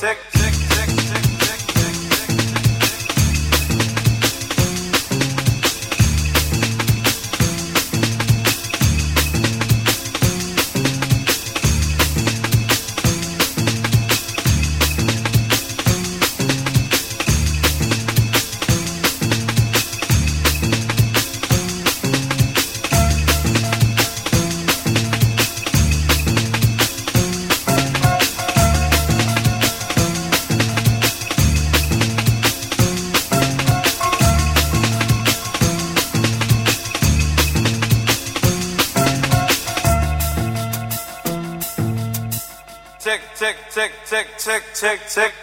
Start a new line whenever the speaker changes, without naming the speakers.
tick, tick, tick.